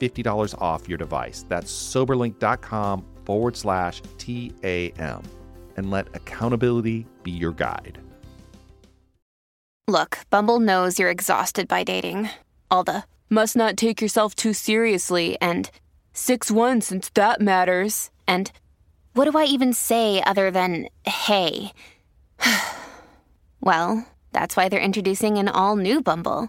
$50 off your device. That's soberlink.com forward slash TAM. And let accountability be your guide. Look, Bumble knows you're exhausted by dating. All the must not take yourself too seriously and 6 1 since that matters. And what do I even say other than hey? well, that's why they're introducing an all new Bumble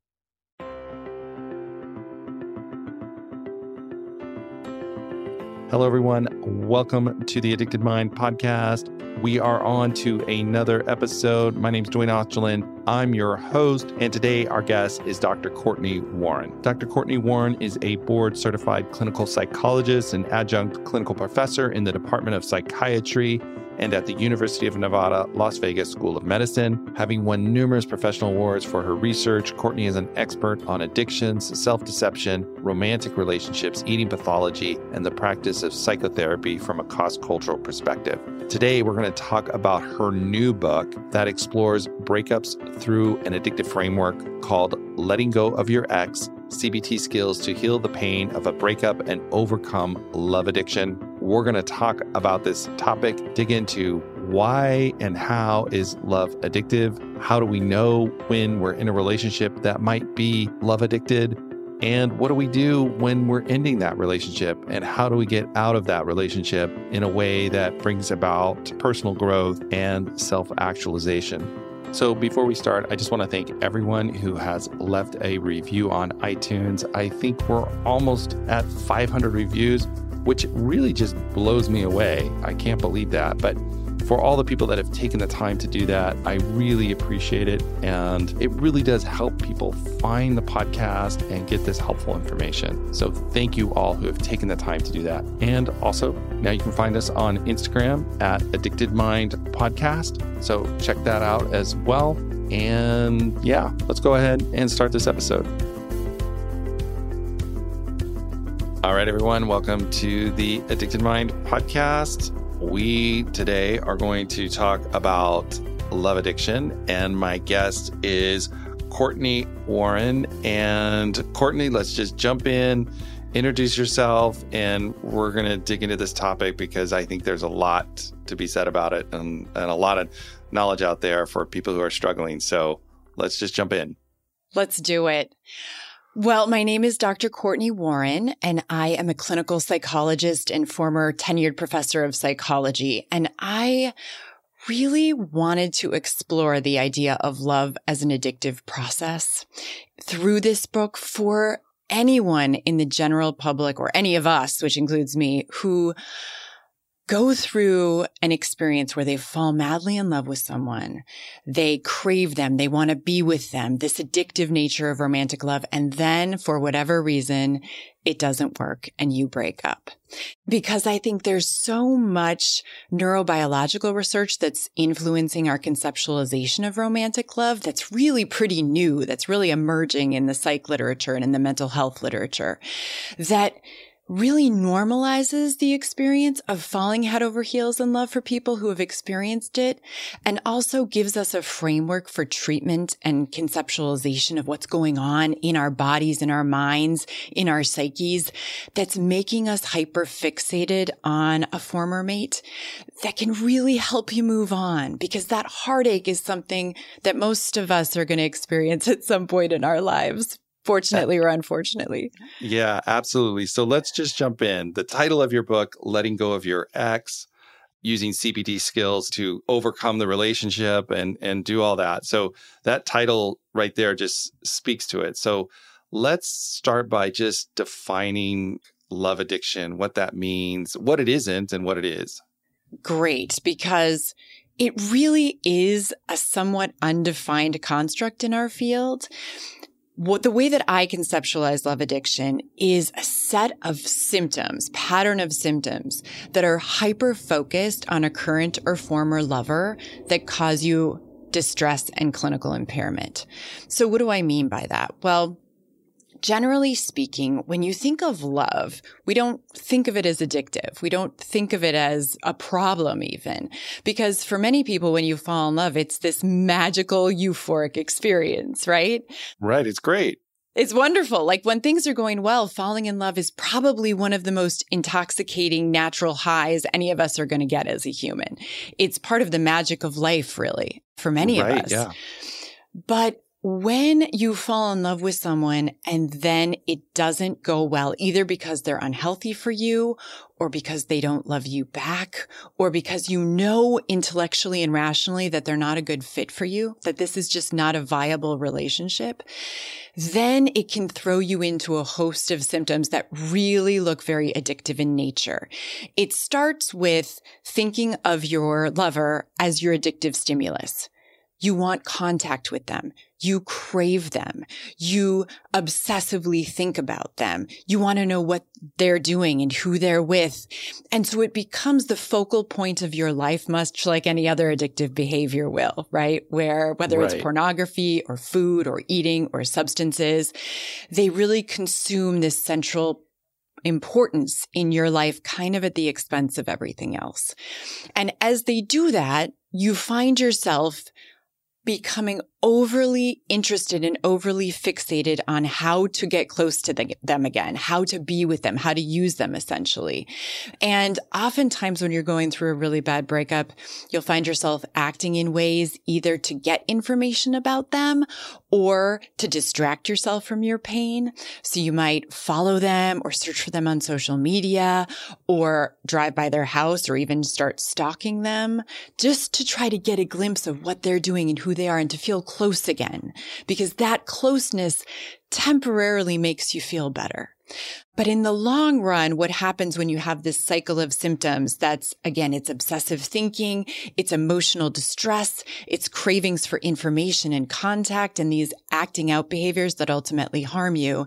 Hello, everyone. Welcome to the Addicted Mind podcast. We are on to another episode. My name is Duane Osterlind. I'm your host, and today our guest is Dr. Cortney Warren. Dr. Cortney Warren is a board certified clinical psychologist and adjunct clinical professor in the Department of Psychiatry and at the University of Nevada, Las Vegas School of Medicine. Having won numerous professional awards for her research, Cortney is an expert on addictions, self deception, romantic relationships, eating pathology, and the practice of psychotherapy from a cross cultural perspective. Today, we're going to talk about her new book that explores breakups through an addictive framework called Letting Go of Your Ex CBT skills to heal the pain of a breakup and overcome love addiction. We're going to talk about this topic, dig into why and how is love addictive? How do we know when we're in a relationship that might be love addicted? And what do we do when we're ending that relationship? And how do we get out of that relationship in a way that brings about personal growth and self actualization? So, before we start, I just want to thank everyone who has left a review on iTunes. I think we're almost at 500 reviews, which really just blows me away. I can't believe that. But for all the people that have taken the time to do that, I really appreciate it. And it really does help people find the podcast and get this helpful information. So thank you all who have taken the time to do that. And also, now you can find us on Instagram at Addicted Mind Podcast. So check that out as well. And yeah, let's go ahead and start this episode. All right, everyone, welcome to the Addicted Mind podcast. We today are going to talk about love addiction, and my guest is Cortney Warren. And Cortney, let's just jump in, introduce yourself, and we're going to dig into this topic because I think there's a lot to be said about it and, and a lot of knowledge out there for people who are struggling. So let's just jump in. Let's do it. Well, my name is Dr. Cortney Warren, and I am a clinical psychologist and former tenured professor of psychology. And I really wanted to explore the idea of love as an addictive process through this book for anyone in the general public or any of us, which includes me, who go through an experience where they fall madly in love with someone. They crave them. They want to be with them. This addictive nature of romantic love. And then for whatever reason, it doesn't work and you break up. Because I think there's so much neurobiological research that's influencing our conceptualization of romantic love that's really pretty new, that's really emerging in the psych literature and in the mental health literature that really normalizes the experience of falling head over heels in love for people who have experienced it and also gives us a framework for treatment and conceptualization of what's going on in our bodies, in our minds, in our psyches that's making us hyper fixated on a former mate that can really help you move on because that heartache is something that most of us are going to experience at some point in our lives fortunately or unfortunately. Yeah, absolutely. So let's just jump in. The title of your book, Letting Go of Your Ex, using CBT skills to overcome the relationship and and do all that. So that title right there just speaks to it. So let's start by just defining love addiction, what that means, what it isn't and what it is. Great, because it really is a somewhat undefined construct in our field what the way that I conceptualize love addiction is a set of symptoms, pattern of symptoms that are hyper focused on a current or former lover that cause you distress and clinical impairment. So what do I mean by that? Well, generally speaking, when you think of love, we don't think of it as addictive. We don't think of it as a problem even because for many people, when you fall in love, it's this magical euphoric experience, right? Right. It's great. It's wonderful. Like when things are going well, falling in love is probably one of the most intoxicating natural highs any of us are going to get as a human. It's part of the magic of life, really, for many right, of us. Yeah. But when you fall in love with someone and then it doesn't go well, either because they're unhealthy for you or because they don't love you back or because you know intellectually and rationally that they're not a good fit for you, that this is just not a viable relationship, then it can throw you into a host of symptoms that really look very addictive in nature. It starts with thinking of your lover as your addictive stimulus. You want contact with them. You crave them. You obsessively think about them. You want to know what they're doing and who they're with. And so it becomes the focal point of your life, much like any other addictive behavior will, right? Where whether right. it's pornography or food or eating or substances, they really consume this central importance in your life kind of at the expense of everything else. And as they do that, you find yourself becoming overly interested and overly fixated on how to get close to the, them again, how to be with them, how to use them essentially. And oftentimes when you're going through a really bad breakup, you'll find yourself acting in ways either to get information about them or to distract yourself from your pain. So you might follow them or search for them on social media or drive by their house or even start stalking them just to try to get a glimpse of what they're doing and who they are and to feel close again because that closeness temporarily makes you feel better. But in the long run, what happens when you have this cycle of symptoms? That's again, it's obsessive thinking, it's emotional distress, it's cravings for information and contact and these acting out behaviors that ultimately harm you.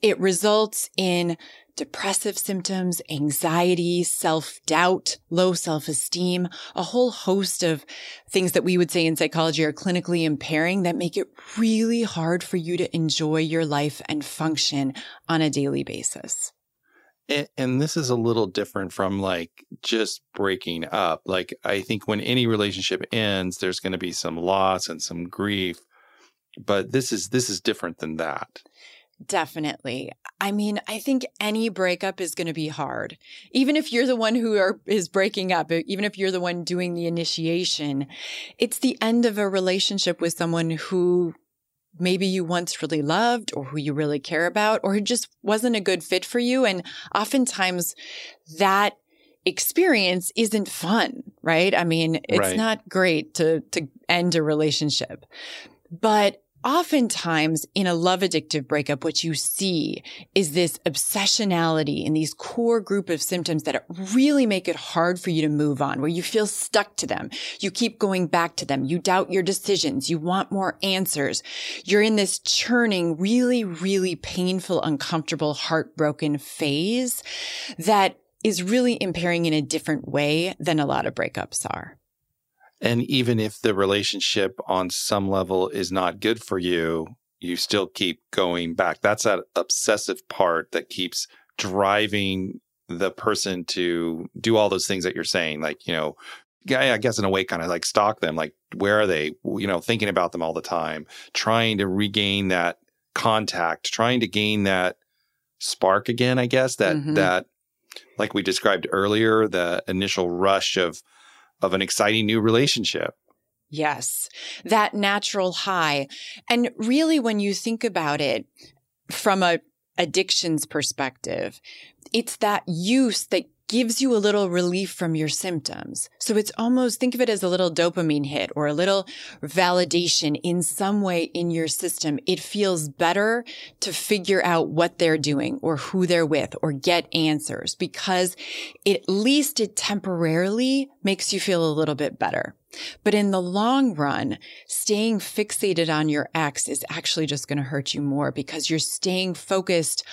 It results in depressive symptoms, anxiety, self-doubt, low self-esteem, a whole host of things that we would say in psychology are clinically impairing that make it really hard for you to enjoy your life and function on a daily basis. And, and this is a little different from like just breaking up. Like I think when any relationship ends, there's going to be some loss and some grief, but this is this is different than that. Definitely. I mean, I think any breakup is going to be hard. Even if you're the one who are, is breaking up, even if you're the one doing the initiation, it's the end of a relationship with someone who maybe you once really loved or who you really care about or who just wasn't a good fit for you. And oftentimes that experience isn't fun, right? I mean, it's right. not great to, to end a relationship, but oftentimes in a love addictive breakup, what you see is this obsessionality in these core group of symptoms that really make it hard for you to move on, where you feel stuck to them. You keep going back to them. You doubt your decisions. You want more answers. You're in this churning, really, really painful, uncomfortable, heartbroken phase that is really impairing in a different way than a lot of breakups are. And even if the relationship on some level is not good for you, you still keep going back. That's that obsessive part that keeps driving the person to do all those things that you're saying like you know I guess in a way, kind of like stalk them. Like, where are they? You know, thinking about them all the time, trying to regain that contact, trying to gain that spark again. I guess that mm-hmm. that, like we described earlier, the initial rush of of an exciting new relationship. Yes, that natural high, and really, when you think about it from a addictions perspective, it's that use that gives you a little relief from your symptoms. So it's almost think of it as a little dopamine hit or a little validation in some way in your system. It feels better to figure out what they're doing or who they're with or get answers because at least it temporarily makes you feel a little bit better. But in the long run, staying fixated on your ex is actually just going to hurt you more because you're staying focused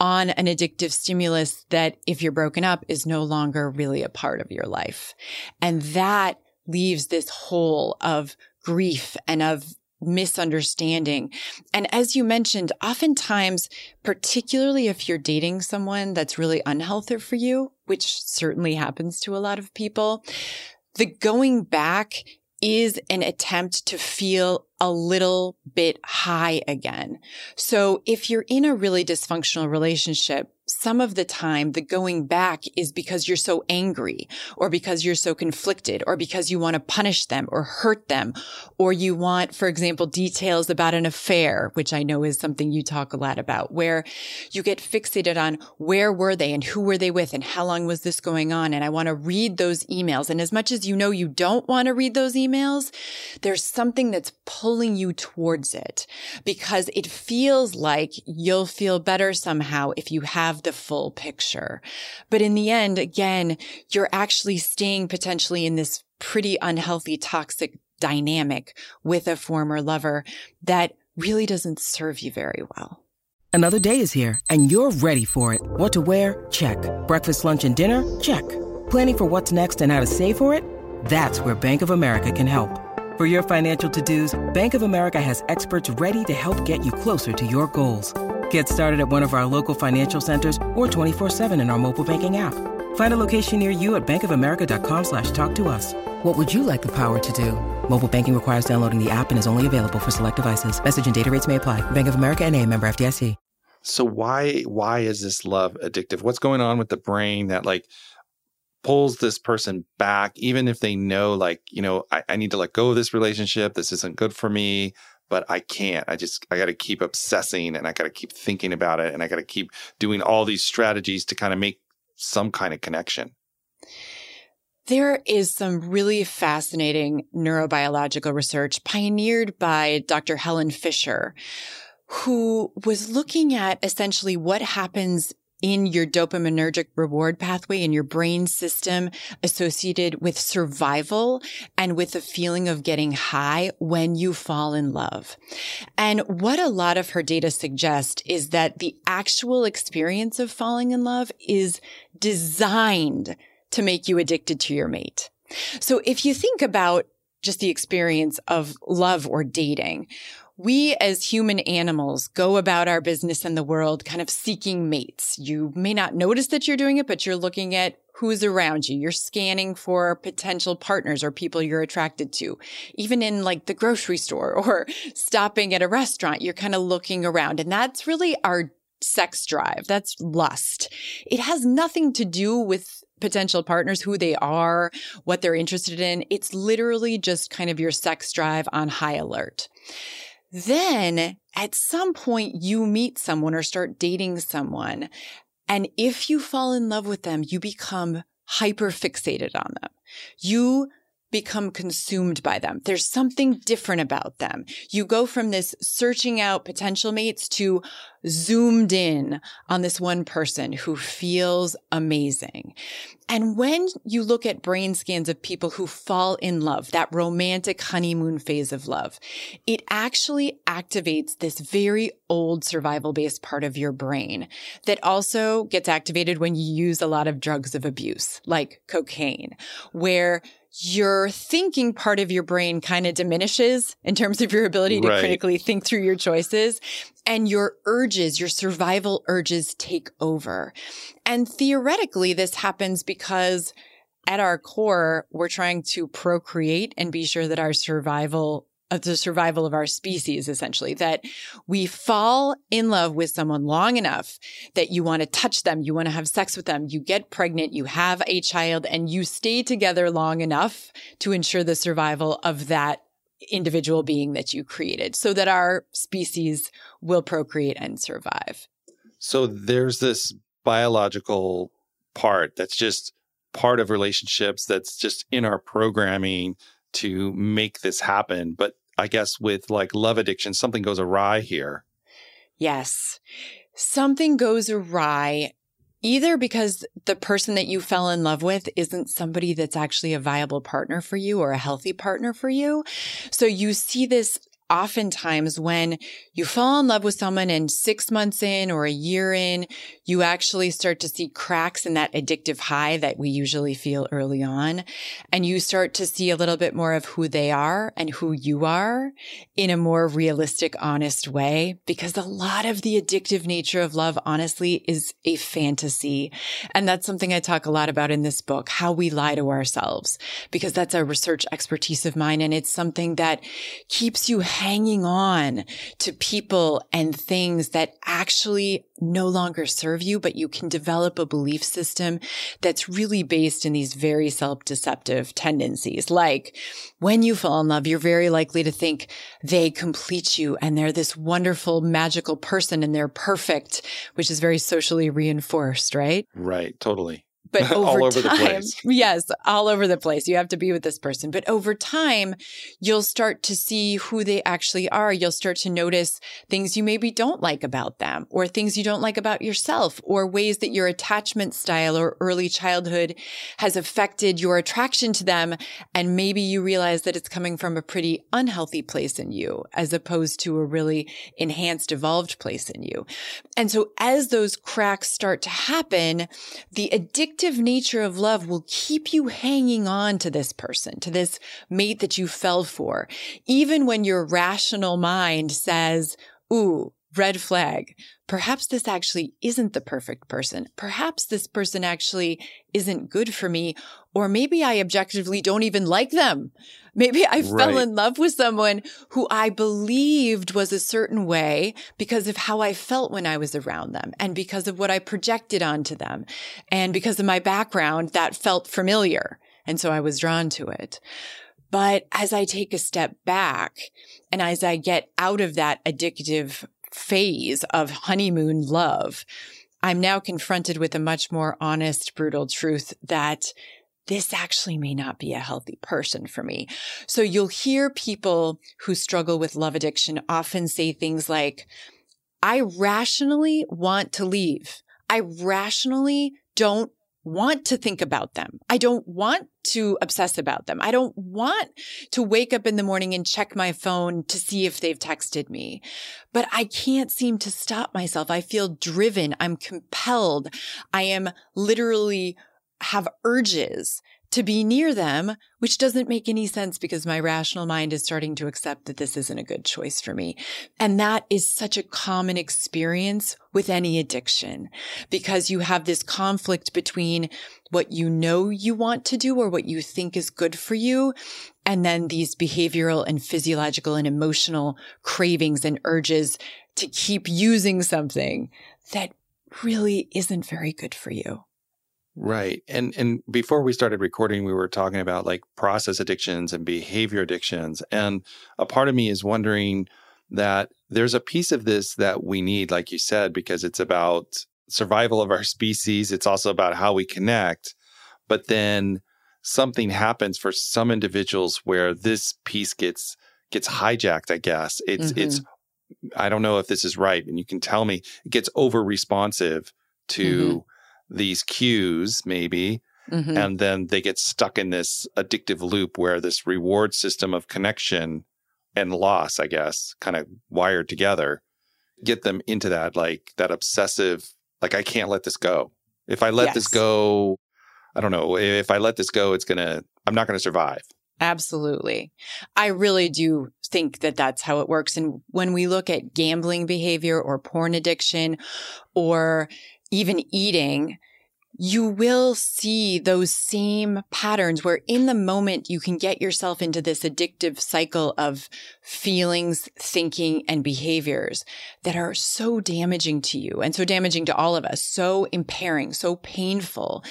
on an addictive stimulus that if you're broken up is no longer really a part of your life. And that leaves this hole of grief and of misunderstanding. And as you mentioned, oftentimes, particularly if you're dating someone that's really unhealthy for you, which certainly happens to a lot of people, the going back is an attempt to feel a little bit high again. So if you're in a really dysfunctional relationship, some of the time the going back is because you're so angry or because you're so conflicted or because you want to punish them or hurt them or you want, for example, details about an affair, which I know is something you talk a lot about where you get fixated on where were they and who were they with and how long was this going on? And I want to read those emails. And as much as you know you don't want to read those emails, there's something that's pulling you towards it because it feels like you'll feel better somehow if you have the full picture. But in the end, again, you're actually staying potentially in this pretty unhealthy, toxic dynamic with a former lover that really doesn't serve you very well. Another day is here and you're ready for it. What to wear? Check. Breakfast, lunch, and dinner? Check. Planning for what's next and how to save for it? That's where Bank of America can help. For your financial to-dos, Bank of America has experts ready to help get you closer to your goals. Get started at one of our local financial centers or 24-7 in our mobile banking app. Find a location near you at bankofamerica.com slash talk to us. What would you like the power to do? Mobile banking requires downloading the app and is only available for select devices. Message and data rates may apply. Bank of America and a member FDIC. So why why is this love addictive? What's going on with the brain that like pulls this person back, even if they know like, you know, I, I need to let go of this relationship. This isn't good for me but I can't. I just, I got to keep obsessing and I got to keep thinking about it and I got to keep doing all these strategies to kind of make some kind of connection. There is some really fascinating neurobiological research pioneered by Dr. Helen Fisher, who was looking at essentially what happens in your dopaminergic reward pathway in your brain system associated with survival and with the feeling of getting high when you fall in love. And what a lot of her data suggest is that the actual experience of falling in love is designed to make you addicted to your mate. So if you think about just the experience of love or dating, we as human animals go about our business in the world kind of seeking mates. You may not notice that you're doing it, but you're looking at who's around you. You're scanning for potential partners or people you're attracted to. Even in like the grocery store or stopping at a restaurant, you're kind of looking around. And that's really our sex drive. That's lust. It has nothing to do with potential partners, who they are, what they're interested in. It's literally just kind of your sex drive on high alert. Then at some point you meet someone or start dating someone. And if you fall in love with them, you become hyper fixated on them. You become consumed by them. There's something different about them. You go from this searching out potential mates to zoomed in on this one person who feels amazing. And when you look at brain scans of people who fall in love, that romantic honeymoon phase of love, it actually activates this very old survival based part of your brain that also gets activated when you use a lot of drugs of abuse, like cocaine, where your thinking part of your brain kind of diminishes in terms of your ability to Right. critically think through your choices and your urges, your survival urges take over. And theoretically, this happens because at our core, we're trying to procreate and be sure that our survival of the survival of our species, essentially, that we fall in love with someone long enough that you want to touch them, you want to have sex with them, you get pregnant, you have a child, and you stay together long enough to ensure the survival of that individual being that you created so that our species will procreate and survive. So there's this biological part that's just part of relationships that's just in our programming to make this happen. But I guess with like love addiction, something goes awry here. Yes. Something goes awry either because the person that you fell in love with isn't somebody that's actually a viable partner for you or a healthy partner for you. So you see this oftentimes when you fall in love with someone and six months in or a year in, you actually start to see cracks in that addictive high that we usually feel early on. And you start to see a little bit more of who they are and who you are in a more realistic, honest way. Because a lot of the addictive nature of love, honestly, is a fantasy. And that's something I talk a lot about in this book, how we lie to ourselves, because that's a research expertise of mine. And it's something that keeps you hanging on to people and things that actually no longer serve you, but you can develop a belief system that's really based in these very self-deceptive tendencies. Like when you fall in love, you're very likely to think they complete you and they're this wonderful, magical person and they're perfect, which is very socially reinforced, right? Right. Totally. But over, All over the time, place. yes, all over the place. You have to be with this person. But over time, you'll start to see who they actually are. You'll start to notice things you maybe don't like about them or things you don't like about yourself or ways that your attachment style or early childhood has affected your attraction to them. And maybe you realize that it's coming from a pretty unhealthy place in you as opposed to a really enhanced, evolved place in you. And so as those cracks start to happen, the addictive nature of love will keep you hanging on to this person, to this mate that you fell for, even when your rational mind says, ooh, red flag. Perhaps this actually isn't the perfect person. Perhaps this person actually isn't good for me. Or maybe I objectively don't even like them. Maybe I fell in love with someone who I believed was a certain way because of how I felt when I was around them and because of what I projected onto them. And because of my background, that felt familiar. And so I was drawn to it. But as I take a step back and as I get out of that addictive phase of honeymoon love, I'm now confronted with a much more honest, brutal truth that this actually may not be a healthy person for me. So you'll hear people who struggle with love addiction often say things like, I rationally want to leave. I rationally don't want to think about them. I don't want to obsess about them. I don't want to wake up in the morning and check my phone to see if they've texted me. But I can't seem to stop myself. I feel driven. I'm compelled. I am literally have urges to be near them, which doesn't make any sense because my rational mind is starting to accept that this isn't a good choice for me. And that is such a common experience with any addiction because you have this conflict between what you know you want to do or what you think is good for you. And then these behavioral and physiological and emotional cravings and urges to keep using something that really isn't very good for you. Right. And and before we started recording, we were talking about like process addictions and behavior addictions. And a part of me is wondering that there's a piece of this that we need, like you said, because it's about survival of our species. It's also about how we connect. But then something happens for some individuals where this piece gets gets hijacked, I guess. It's Mhm. it's I don't know if this is right. And you can tell me it gets over responsive to these cues, maybe, Mhm. and then they get stuck in this addictive loop where this reward system of connection and loss, I guess, kind of wired together, get them into that like that obsessive, like I can't let this go. If I let this go, I don't know. If I let this go, it's gonna I'm not going to survive. Absolutely. I really do think that that's how it works. And when we look at gambling behavior or porn addiction or even eating, you will see those same patterns where in the moment you can get yourself into this addictive cycle of feelings, thinking, and behaviors that are so damaging to you and so damaging to all of us, so impairing, so painful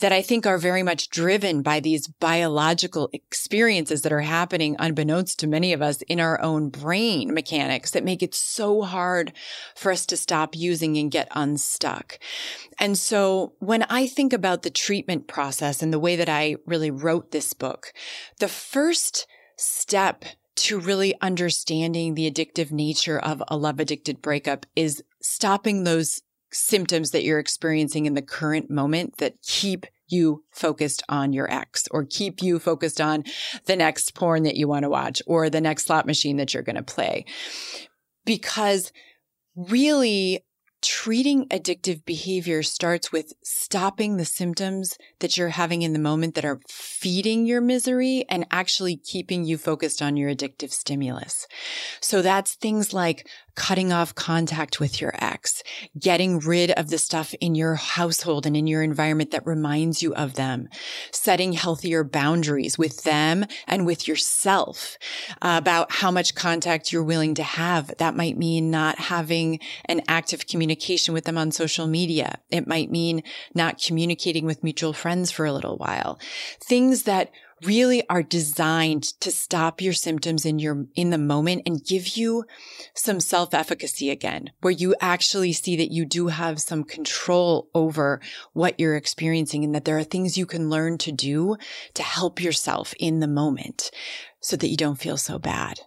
that I think are very much driven by these biological experiences that are happening unbeknownst to many of us in our own brain mechanics that make it so hard for us to stop using and get unstuck. And so when I think about the treatment process and the way that I really wrote this book, the first step to really understanding the addictive nature of a love addicted breakup is stopping those symptoms that you're experiencing in the current moment that keep you focused on your ex or keep you focused on the next porn that you want to watch or the next slot machine that you're going to play. Because really treating addictive behavior starts with stopping the symptoms that you're having in the moment that are feeding your misery and actually keeping you focused on your addictive stimulus. So that's things like cutting off contact with your ex, getting rid of the stuff in your household and in your environment that reminds you of them, setting healthier boundaries with them and with yourself uh, about how much contact you're willing to have. That might mean not having an active communication with them on social media. It might mean not communicating with mutual friends for a little while. Things that really are designed to stop your symptoms in your, in the moment and give you some self efficacy again, where you actually see that you do have some control over what you're experiencing and that there are things you can learn to do to help yourself in the moment so that you don't feel so bad.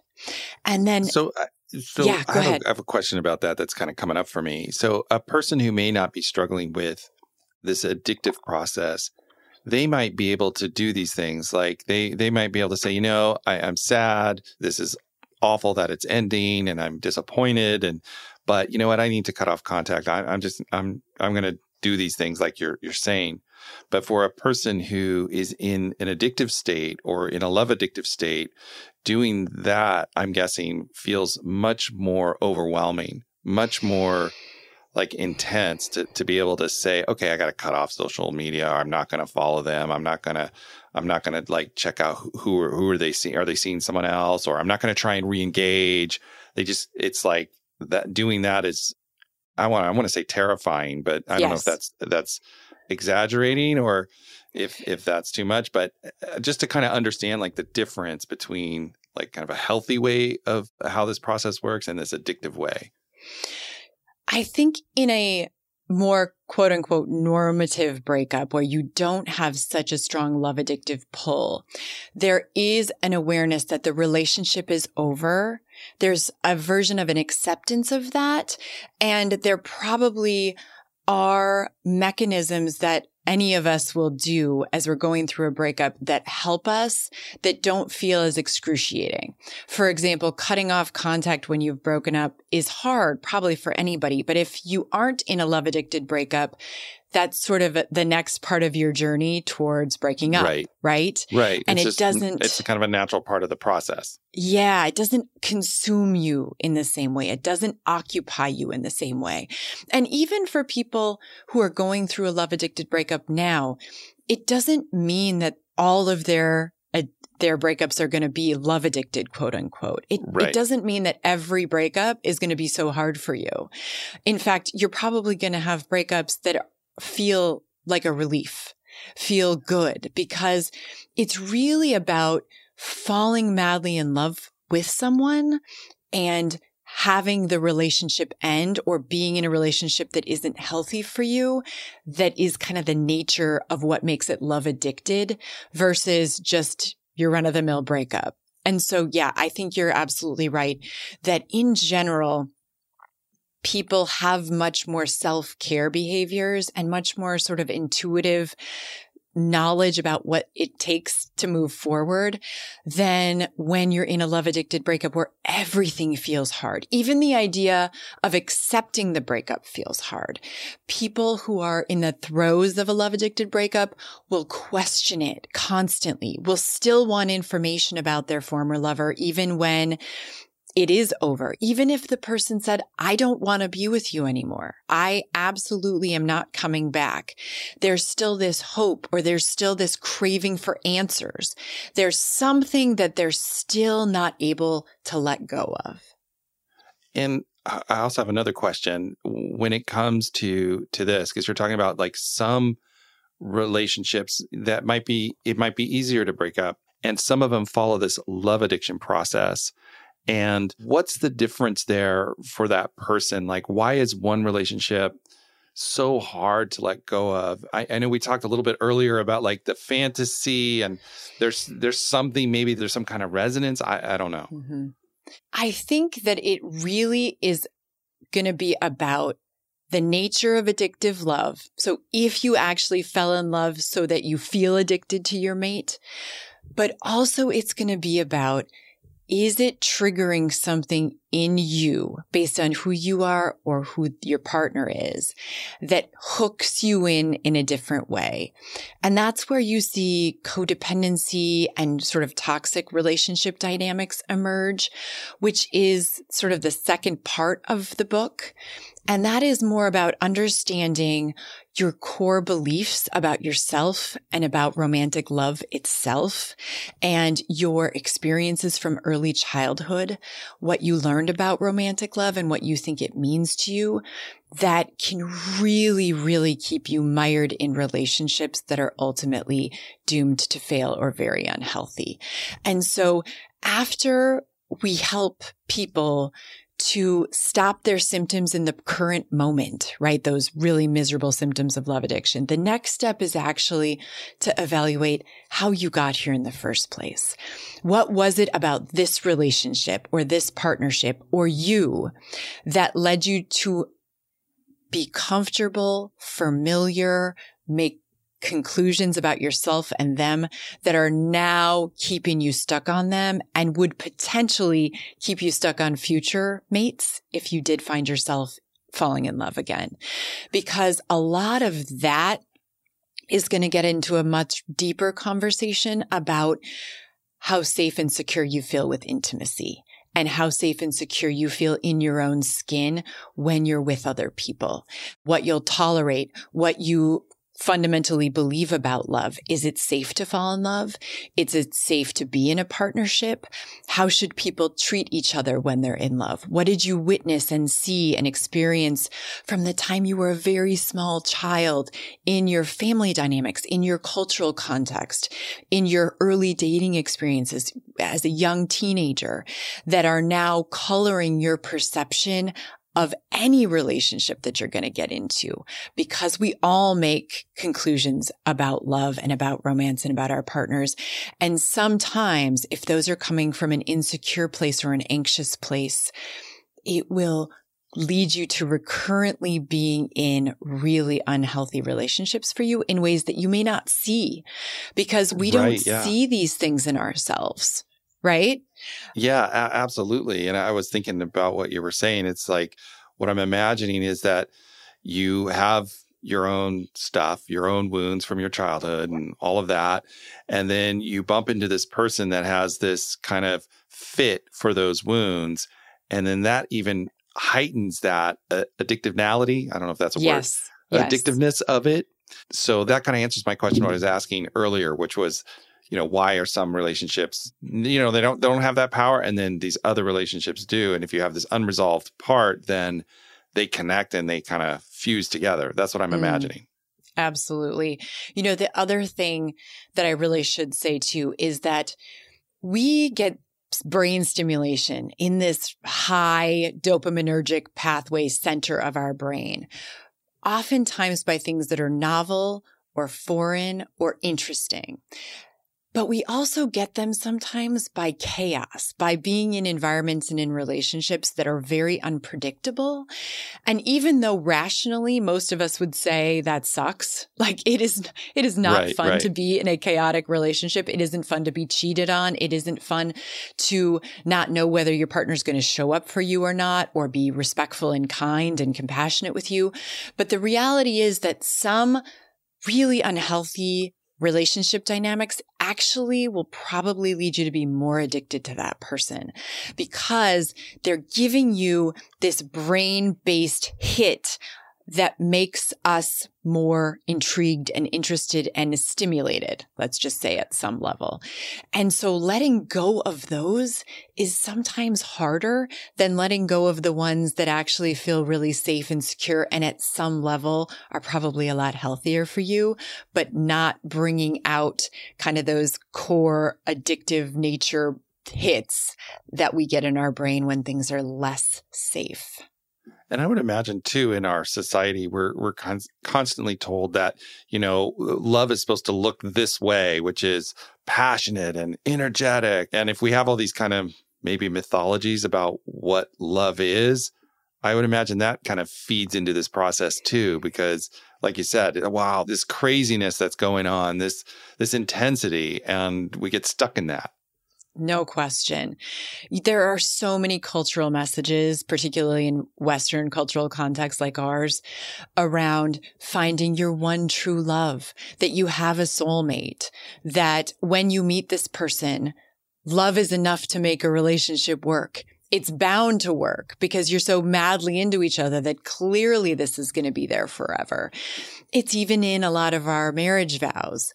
And then, so, uh, so yeah, go I, have ahead. A, I have a question about that that's kind of coming up for me. So, a person who may not be struggling with this addictive process, they might be able to do these things. Like they they might be able to say, you know, I, I'm sad. This is awful that it's ending, and I'm disappointed. And but you know what? I need to cut off contact. I, I'm just I'm I'm going to do these things like you're you're saying. But for a person who is in an addictive state or in a love addictive state, doing that, I'm guessing, feels much more overwhelming, much more like intense to, to be able to say, okay, I got to cut off social media. I'm not going to follow them. I'm not going to, I'm not going to like check out who, who are, who are they seeing? Are they seeing someone else? Or I'm not going to try and re-engage. They just, it's like that doing that is, I want, I want to say terrifying, but I don't know if that's, that's exaggerating or if, if that's too much, but uh, just to kind of understand like the difference between like kind of a healthy way of how this process works and this addictive way. I think in a more quote unquote normative breakup where you don't have such a strong love addictive pull, there is an awareness that the relationship is over. There's a version of an acceptance of that. And there probably are mechanisms that any of us will do as we're going through a breakup that help us that don't feel as excruciating. For example, cutting off contact when you've broken up is hard, probably for anybody. But if you aren't in a love addicted breakup, that's sort of the next part of your journey towards breaking up. Right. Right. Right. And It's it doesn't- It's kind of a natural part of the process. Yeah, it doesn't consume you in the same way. It doesn't occupy you in the same way. And even for people who are going through a love addicted breakup now, it doesn't mean that all of their their breakups are going to be love addicted, quote unquote. It, Right. it doesn't mean that every breakup is going to be so hard for you. In fact, you're probably going to have breakups that feel like a relief, feel good because it's really about falling madly in love with someone and having the relationship end or being in a relationship that isn't healthy for you that is kind of the nature of what makes it love addicted versus just your run of the mill breakup. And so, yeah, I think you're absolutely right that in general, people have much more self care behaviors and much more sort of intuitive knowledge about what it takes to move forward than when you're in a love addicted breakup where everything feels hard. Even the idea of accepting the breakup feels hard. People who are in the throes of a love addicted breakup will question it constantly, will still want information about their former lover, even when it is over. Even if the person said, I don't want to be with you anymore. I absolutely am not coming back. There's still this hope or there's still this craving for answers. There's something that they're still not able to let go of. And I also have another question when it comes to to this because you're talking about like some relationships that might be it might be easier to break up and some of them follow this love addiction process and what's the difference there for that person? Like, why is one relationship so hard to let go of? I, I know we talked a little bit earlier about like the fantasy, and there's there's something maybe there's some kind of resonance. I, I don't know. Mm-hmm. I think that it really is going to be about the nature of addictive love. So if you actually fell in love so that you feel addicted to your mate, but also it's going to be about is it triggering something in you based on who you are or who your partner is that hooks you in in a different way? And that's where you see codependency and sort of toxic relationship dynamics emerge, which is sort of the second part of the book. And that is more about understanding your core beliefs about yourself and about romantic love itself and your experiences from early childhood, what you learned about romantic love and what you think it means to you that can really, really keep you mired in relationships that are ultimately doomed to fail or very unhealthy. And so after we help people to stop their symptoms in the current moment, right? Those really miserable symptoms of love addiction. The next step is actually to evaluate how you got here in the first place. What was it about this relationship or this partnership or you that led you to be comfortable, familiar, make conclusions about yourself and them that are now keeping you stuck on them and would potentially keep you stuck on future mates if you did find yourself falling in love again. Because a lot of that is going to get into a much deeper conversation about how safe and secure you feel with intimacy and how safe and secure you feel in your own skin when you're with other people, what you'll tolerate, what you fundamentally believe about love. Is it safe to fall in love? Is it safe to be in a partnership? How should people treat each other when they're in love? What did you witness and see and experience from the time you were a very small child in your family dynamics, in your cultural context, in your early dating experiences as a young teenager that are now coloring your perception of any relationship that you're going to get into because we all make conclusions about love and about romance and about our partners. And sometimes if those are coming from an insecure place or an anxious place, it will lead you to recurrently being in really unhealthy relationships for you in ways that you may not see because we don't right, yeah. see these things in ourselves right? Yeah, a- absolutely. And I was thinking about what you were saying. It's like what I'm imagining is that you have your own stuff, your own wounds from your childhood and all of that. And then you bump into this person that has this kind of fit for those wounds. And then that even heightens that uh, addictivenality. I don't know if that's a yes. word. Yes. Addictiveness of it. So that kind of answers my question what I was asking earlier, which was you know why are some relationships you know they don't they don't have that power and then these other relationships do and if you have this unresolved part then they connect and they kind of fuse together. That's what i'm mm. imagining. Absolutely. You know the other thing that i really should say too is that we get brain stimulation in this high dopaminergic pathway center of our brain oftentimes by things that are novel or foreign or interesting but we also get them sometimes by chaos, by being in environments and in relationships that are very unpredictable. And even though rationally most of us would say that sucks, like it is, it is not Right, fun right. to be in a chaotic relationship. It isn't fun to be cheated on. It isn't fun to not know whether your partner's going to show up for you or not, or be respectful and kind and compassionate with you. But the reality is that some really unhealthy relationship dynamics actually will probably lead you to be more addicted to that person because they're giving you this brain based hit that makes us more intrigued and interested and stimulated. Let's just say at some level. And so letting go of those is sometimes harder than letting go of the ones that actually feel really safe and secure and at some level are probably a lot healthier for you, but not bringing out kind of those core addictive nature hits that we get in our brain when things are less safe. And I would imagine too in our society, we're we're con- constantly told that you know love is supposed to look this way, which is passionate and energetic. And if we have all these kind of maybe mythologies about what love is, I would imagine that kind of feeds into this process too, because like you said, uh, wow, this craziness that's going on, this this intensity, and we get stuck in that. No question. There are so many cultural messages, particularly in Western cultural contexts like ours, around finding your one true love, that you have a soulmate, that when you meet this person, love is enough to make a relationship work. It's bound to work because you're so madly into each other that clearly this is going to be there forever. It's even in a lot of our marriage vows.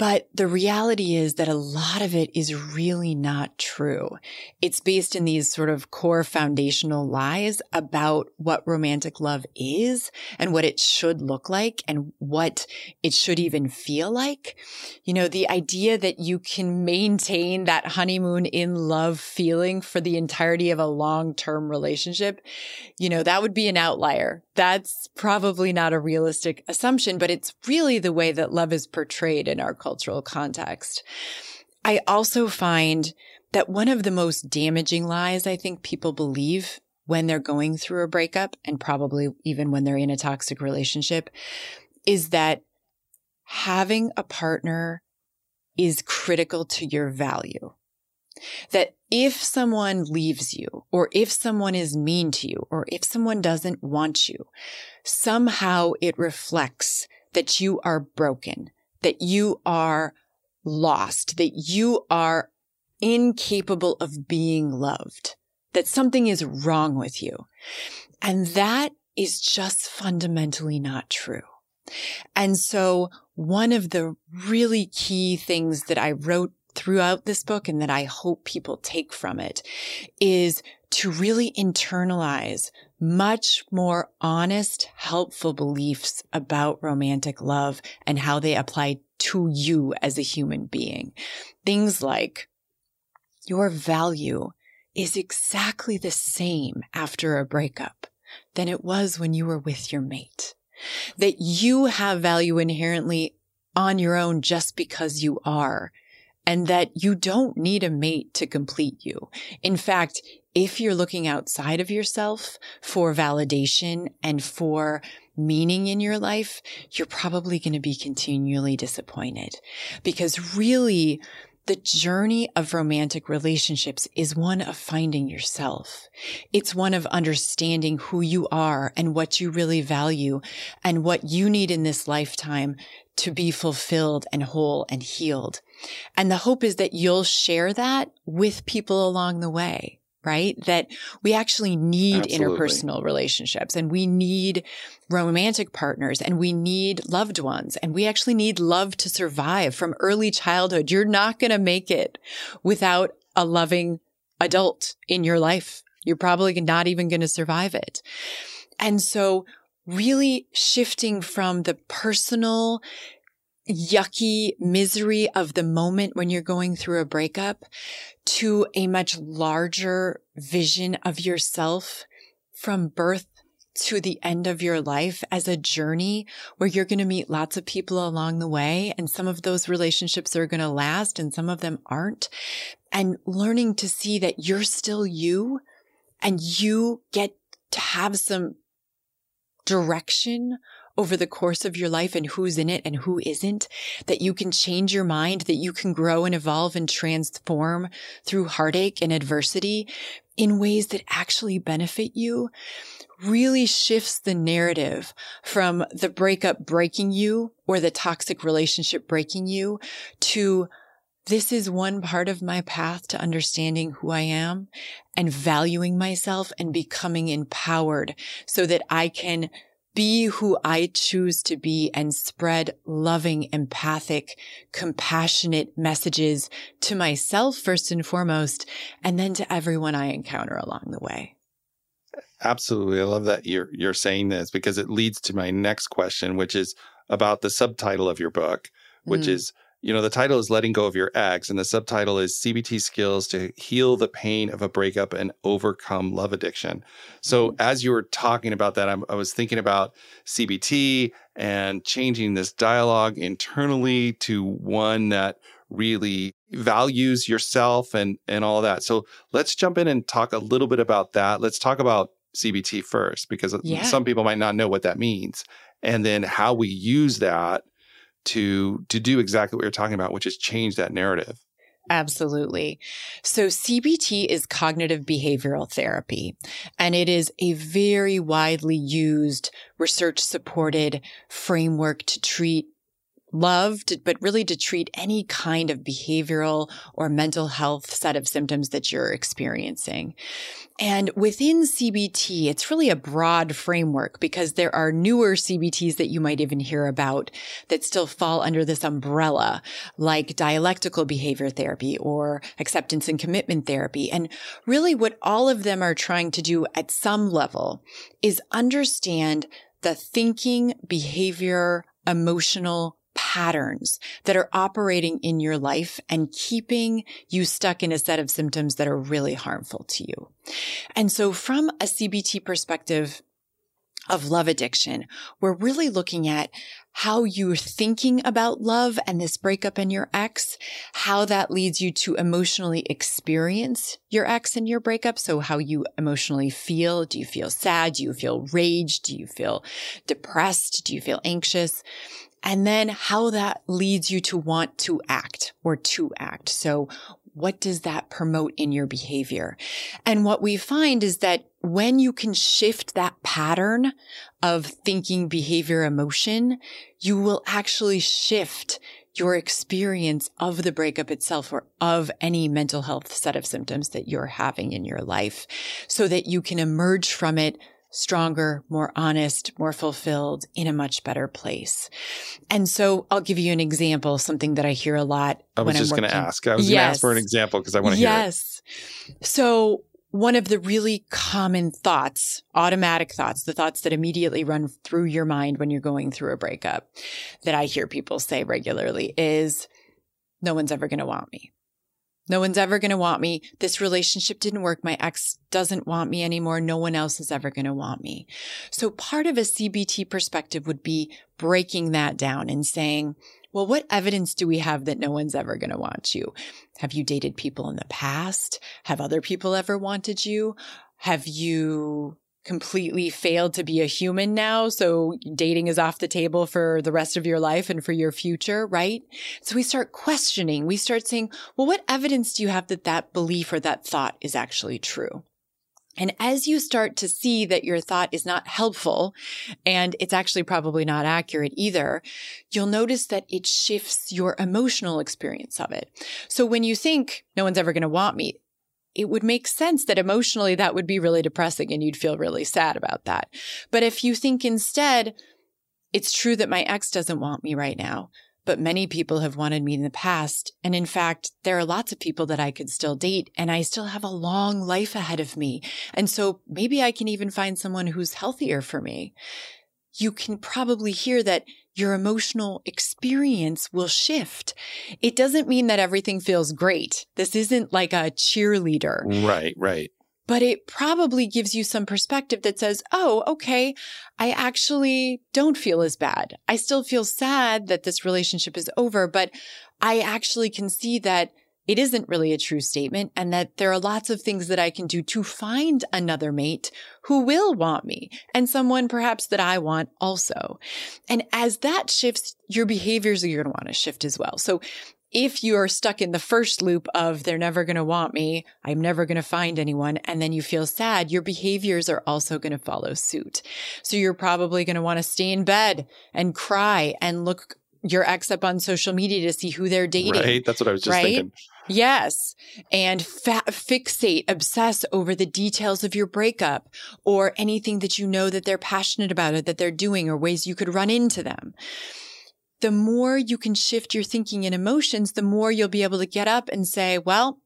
But the reality is that a lot of it is really not true. It's based in these sort of core foundational lies about what romantic love is and what it should look like and what it should even feel like. You know, the idea that you can maintain that honeymoon in love feeling for the entirety of a long term relationship, you know, that would be an outlier. That's probably not a realistic assumption, but it's really the way that love is portrayed in our cultural context. I also find that one of the most damaging lies I think people believe when they're going through a breakup and probably even when they're in a toxic relationship is that having a partner is critical to your value. That if someone leaves you, or if someone is mean to you, or if someone doesn't want you, somehow it reflects that you are broken, that you are lost, that you are incapable of being loved, that something is wrong with you. And that is just fundamentally not true. And so one of the really key things that I wrote throughout this book and that I hope people take from it is to really internalize much more honest, helpful beliefs about romantic love and how they apply to you as a human being. Things like your value is exactly the same after a breakup than it was when you were with your mate. That you have value inherently on your own just because you are and that you don't need a mate to complete you. In fact, if you're looking outside of yourself for validation and for meaning in your life, you're probably going to be continually disappointed because really the journey of romantic relationships is one of finding yourself. It's one of understanding who you are and what you really value and what you need in this lifetime to be fulfilled and whole and healed. And the hope is that you'll share that with people along the way right? That we actually need Absolutely. interpersonal relationships and we need romantic partners and we need loved ones and we actually need love to survive from early childhood. You're not going to make it without a loving adult in your life. You're probably not even going to survive it. And so really shifting from the personal yucky misery of the moment when you're going through a breakup to a much larger vision of yourself from birth to the end of your life as a journey where you're going to meet lots of people along the way. And some of those relationships are going to last and some of them aren't. And learning to see that you're still you and you get to have some direction over the course of your life and who's in it and who isn't, that you can change your mind, that you can grow and evolve and transform through heartache and adversity in ways that actually benefit you really shifts the narrative from the breakup breaking you or the toxic relationship breaking you to this is one part of my path to understanding who I am and valuing myself and becoming empowered so that I can be who I choose to be and spread loving, empathic, compassionate messages to myself first and foremost, and then to everyone I encounter along the way. Absolutely. I love that you're you're saying this because it leads to my next question, which is about the subtitle of your book, which mm. is you know, the title is Letting Go of Your Ex, and the subtitle is CBT Skills to Heal the Pain of a Breakup and Overcome Love Addiction. So, mm-hmm. as you were talking about that, I'm, i was thinking about CBT and changing this dialogue internally to one that really values yourself and, and all that. So, let's jump in and talk a little bit about that. Let's talk about CBT first, because yeah. some people might not know what that means, and then how we use that to to do exactly what you're talking about, which is change that narrative. Absolutely. So CBT is cognitive behavioral therapy, and it is a very widely used research supported framework to treat loved, but really to treat any kind of behavioral or mental health set of symptoms that you're experiencing. And within CBT, it's really a broad framework because there are newer CBTs that you might even hear about that still fall under this umbrella, like dialectical behavior therapy or acceptance and commitment therapy. And really what all of them are trying to do at some level is understand the thinking, behavior, emotional patterns that are operating in your life and keeping you stuck in a set of symptoms that are really harmful to you. And so from a CBT perspective, of love addiction, we're really looking at how you're thinking about love and this breakup and your ex, how that leads you to emotionally experience your ex and your breakup. So how you emotionally feel. Do you feel sad? Do you feel rage? Do you feel depressed? Do you feel anxious? And then how that leads you to want to act or to act. So what does that promote in your behavior? And what we find is that when you can shift that pattern of thinking, behavior, emotion, you will actually shift your experience of the breakup itself or of any mental health set of symptoms that you're having in your life so that you can emerge from it stronger, more honest, more fulfilled in a much better place. And so I'll give you an example, something that I hear a lot. When I was just going to ask. I was yes. going to ask for an example because I want to yes. hear. Yes. So one of the really common thoughts, automatic thoughts, the thoughts that immediately run through your mind when you're going through a breakup that I hear people say regularly is, no one's ever going to want me. No one's ever going to want me. This relationship didn't work. My ex doesn't want me anymore. No one else is ever going to want me. So part of a CBT perspective would be breaking that down and saying, well, what evidence do we have that no one's ever going to want you? Have you dated people in the past? Have other people ever wanted you? Have you completely failed to be a human now. So dating is off the table for the rest of your life and for your future, right? So we start questioning. We start saying, well, what evidence do you have that that belief or that thought is actually true? And as you start to see that your thought is not helpful and it's actually probably not accurate either, you'll notice that it shifts your emotional experience of it. So when you think no one's ever going to want me, it would make sense that emotionally that would be really depressing and you'd feel really sad about that. But if you think instead, it's true that my ex doesn't want me right now, but many people have wanted me in the past. And in fact, there are lots of people that I could still date and I still have a long life ahead of me. And so maybe I can even find someone who's healthier for me. You can probably hear that your emotional experience will shift. It doesn't mean that everything feels great. This isn't like a cheerleader. Right, right. but it probably gives you some perspective that says, oh, okay, I actually don't feel as bad. I still feel sad that this relationship is over, but I actually can see that it isn't really a true statement and that there are lots of things that I can do to find another mate who will want me and someone perhaps that I want also. And as that shifts, your behaviors are going to want to shift as well. So if you are stuck in the first loop of they're never going to want me, I'm never going to find anyone, and then you feel sad, your behaviors are also going to follow suit. So you're probably going to want to stay in bed and cry and look your ex up on social media to see who they're dating. Right. That's what I was just right? thinking. Yes. And fa- fixate, obsess over the details of your breakup or anything that you know that they're passionate about or that they're doing or ways you could run into them the more you can shift your thinking and emotions, the more you'll be able to get up and say, well,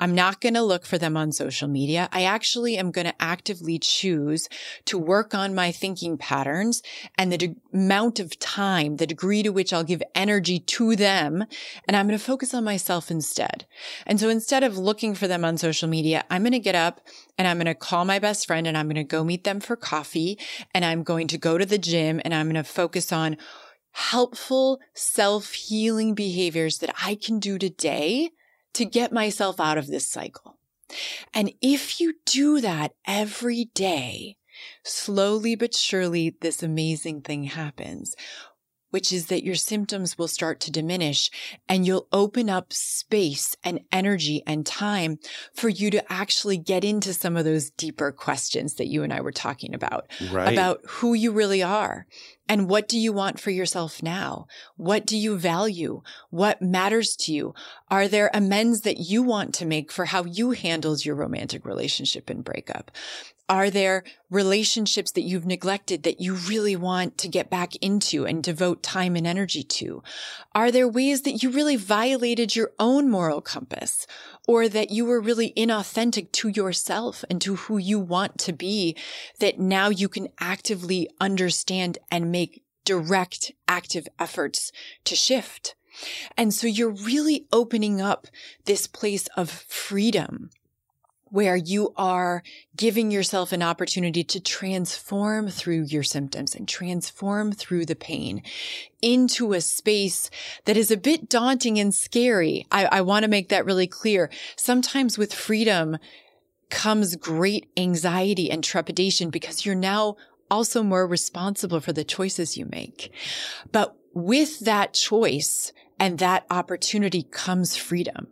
I'm not going to look for them on social media. I actually am going to actively choose to work on my thinking patterns and the de- amount of time, the degree to which I'll give energy to them. And I'm going to focus on myself instead. And so instead of looking for them on social media, I'm going to get up and I'm going to call my best friend and I'm going to go meet them for coffee and I'm going to go to the gym and I'm going to focus on helpful self healing behaviors that I can do today to get myself out of this cycle. And if you do that every day, slowly but surely, this amazing thing happens which is that your symptoms will start to diminish and you'll open up space and energy and time for you to actually get into some of those deeper questions that you and I were talking about, right. about who you really are. And what do you want for yourself now? What do you value? What matters to you? Are there amends that you want to make for how you handled your romantic relationship and breakup? Are there relationships that you've neglected that you really want to get back into and devote time and energy to? Are there ways that you really violated your own moral compass or that you were really inauthentic to yourself and to who you want to be that now you can actively understand and make direct active efforts to shift? And so you're really opening up this place of freedom where you are giving yourself an opportunity to transform through your symptoms and transform through the pain into a space that is a bit daunting and scary. I, I want to make that really clear. Sometimes with freedom comes great anxiety and trepidation because you're now also more responsible for the choices you make. But with that choice and that opportunity comes freedom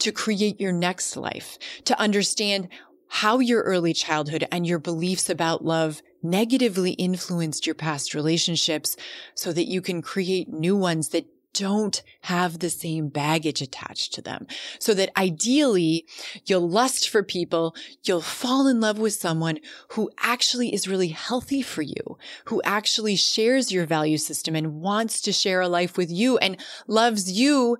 to create your next life, to understand how your early childhood and your beliefs about love negatively influenced your past relationships so that you can create new ones that don't have the same baggage attached to them. So that ideally you'll lust for people, you'll fall in love with someone who actually is really healthy for you, who actually shares your value system and wants to share a life with you and loves you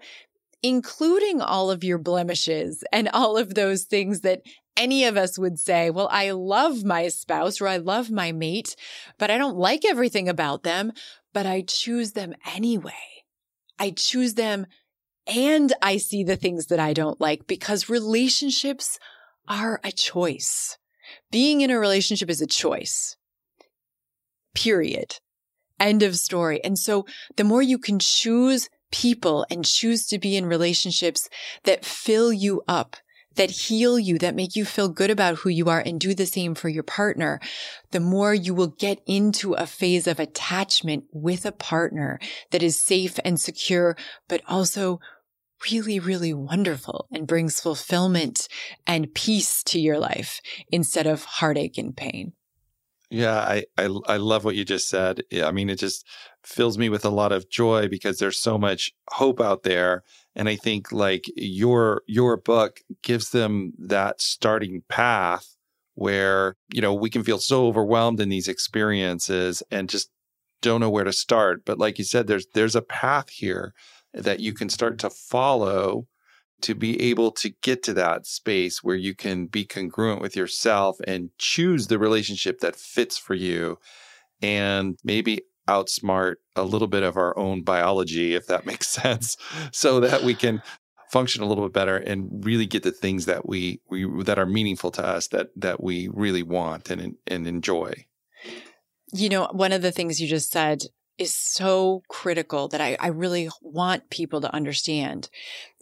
including all of your blemishes and all of those things that any of us would say, well, I love my spouse or I love my mate, but I don't like everything about them, but I choose them anyway. I choose them and I see the things that I don't like because relationships are a choice. Being in a relationship is a choice. Period. End of story. And so the more you can choose people and choose to be in relationships that fill you up, that heal you, that make you feel good about who you are and do the same for your partner, the more you will get into a phase of attachment with a partner that is safe and secure, but also really, really wonderful and brings fulfillment and peace to your life instead of heartache and pain. Yeah, I, I, I love what you just said. I mean, it just fills me with a lot of joy because there's so much hope out there. And I think like your your book gives them that starting path where, you know, we can feel so overwhelmed in these experiences and just don't know where to start. But like you said, there's there's a path here that you can start to follow to be able to get to that space where you can be congruent with yourself and choose the relationship that fits for you and maybe outsmart a little bit of our own biology, if that makes sense, so that we can function a little bit better and really get the things that we, we that are meaningful to us that that we really want and and enjoy. You know, one of the things you just said is so critical that I, I really want people to understand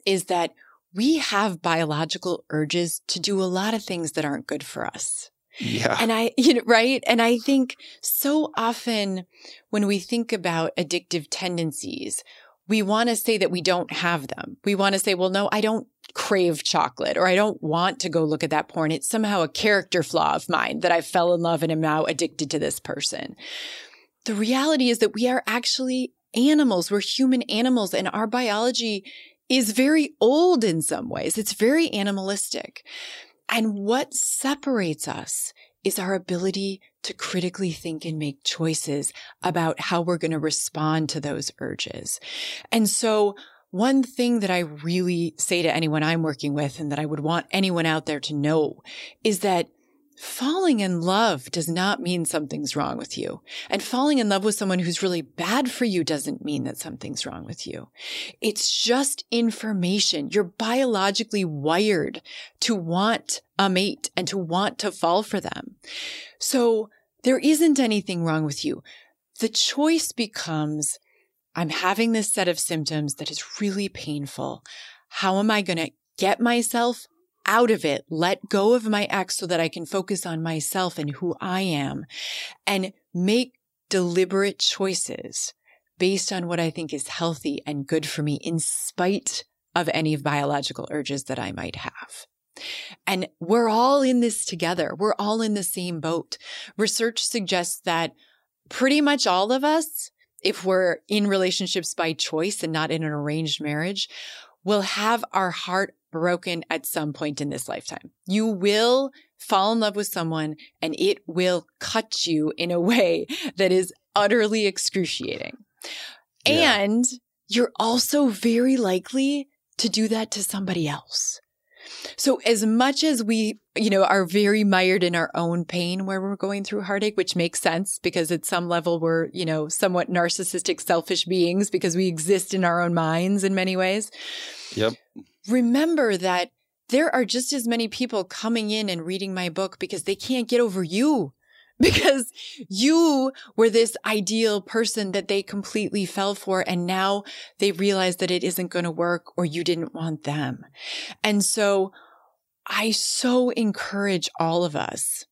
is that we have biological urges to do a lot of things that aren't good for us. Yeah. And I, you know, right. And I think so often when we think about addictive tendencies, we want to say that we don't have them. We want to say, well, no, I don't crave chocolate or I don't want to go look at that porn. It's somehow a character flaw of mine that I fell in love and am now addicted to this person. The reality is that we are actually animals. We're human animals and our biology is very old in some ways. It's very animalistic. And what separates us is our ability to critically think and make choices about how we're going to respond to those urges. And so one thing that I really say to anyone I'm working with and that I would want anyone out there to know is that falling in love does not mean something's wrong with you. And falling in love with someone who's really bad for you doesn't mean that something's wrong with you. It's just information. You're biologically wired to want a mate and to want to fall for them. So there isn't anything wrong with you. The choice becomes, I'm having this set of symptoms that is really painful. How am I going to get myself out of it, let go of my ex so that I can focus on myself and who I am and make deliberate choices based on what I think is healthy and good for me in spite of any biological urges that I might have. And we're all in this together. We're all in the same boat. Research suggests that pretty much all of us, if we're in relationships by choice and not in an arranged marriage, will have our heart broken at some point in this lifetime. You will fall in love with someone and it will cut you in a way that is utterly excruciating. Yeah. And you're also very likely to do that to somebody else. So as much as we, you know, are very mired in our own pain where we're going through heartache, which makes sense because at some level we're, you know, somewhat narcissistic, selfish beings because we exist in our own minds in many ways. Yep remember that there are just as many people coming in and reading my book because they can't get over you because you were this ideal person that they completely fell for. And now they realize that it isn't going to work or you didn't want them. And so I so encourage all of us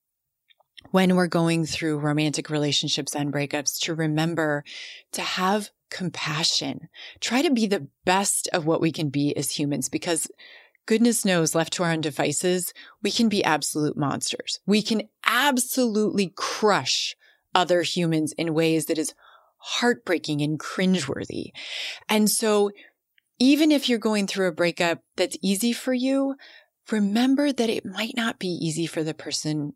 when we're going through romantic relationships and breakups to remember to have compassion. Try to be the best of what we can be as humans because goodness knows left to our own devices, we can be absolute monsters. We can absolutely crush other humans in ways that is heartbreaking and cringeworthy. And so even if you're going through a breakup that's easy for you, remember that it might not be easy for the person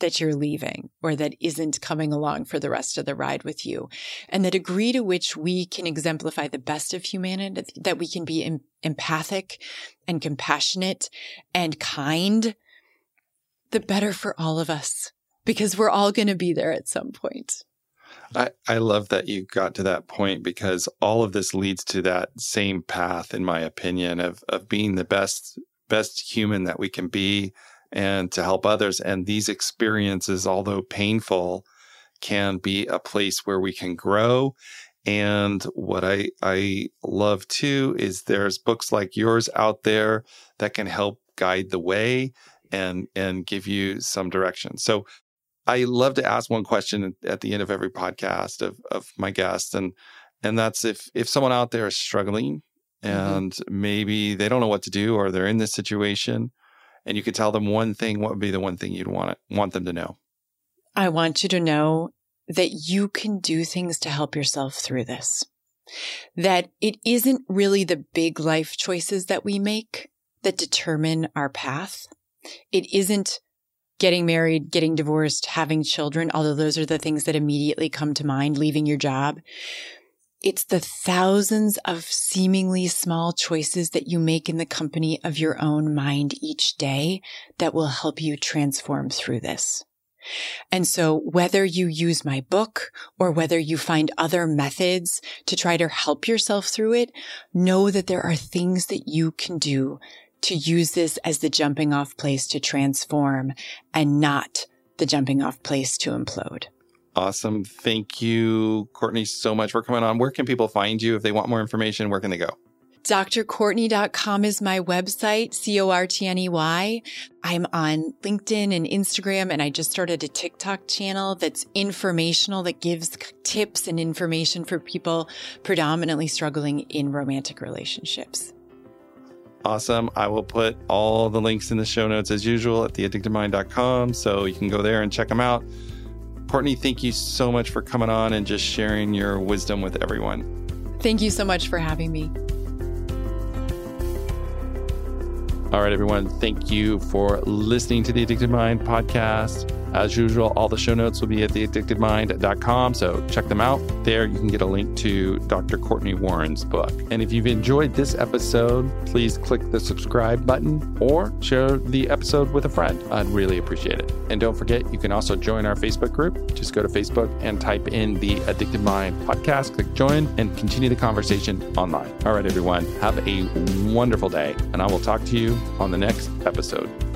that you're leaving or that isn't coming along for the rest of the ride with you. And the degree to which we can exemplify the best of humanity, that we can be em- empathic and compassionate and kind, the better for all of us because we're all going to be there at some point. I, I love that you got to that point because all of this leads to that same path, in my opinion, of of being the best best human that we can be and to help others. And these experiences, although painful, can be a place where we can grow. And what I, I love too is there's books like yours out there that can help guide the way and, and give you some direction. So I love to ask one question at the end of every podcast of, of my guests. And, and that's if, if someone out there is struggling mm-hmm. and mm-hmm. maybe they don't know what to do or they're in this situation, and you could tell them one thing, what would be the one thing you'd want want them to know? I want you to know that you can do things to help yourself through this. That it isn't really the big life choices that we make that determine our path. It isn't getting married, getting divorced, having children, although those are the things that immediately come to mind, leaving your job. It's the thousands of seemingly small choices that you make in the company of your own mind each day that will help you transform through this. And so whether you use my book or whether you find other methods to try to help yourself through it, know that there are things that you can do to use this as the jumping off place to transform and not the jumping off place to implode. Awesome. Thank you, Cortney, so much for coming on. Where can people find you if they want more information? Where can they go? drcortney.com is my website, C O R T N E Y. I'm on LinkedIn and Instagram, and I just started a TikTok channel that's informational, that gives tips and information for people predominantly struggling in romantic relationships. Awesome. I will put all the links in the show notes as usual at theaddictedmind.com. So you can go there and check them out. Cortney, thank you so much for coming on and just sharing your wisdom with everyone. Thank you so much for having me. All right, everyone. Thank you for listening to the Addicted Mind podcast. As usual, all the show notes will be at theaddictedmind.com. So check them out. There you can get a link to Dr. Cortney Warren's book. And if you've enjoyed this episode, please click the subscribe button or share the episode with a friend. I'd really appreciate it. And don't forget, you can also join our Facebook group. Just go to Facebook and type in the Addicted Mind podcast, click join, and continue the conversation online. All right, everyone. Have a wonderful day, and I will talk to you on the next episode.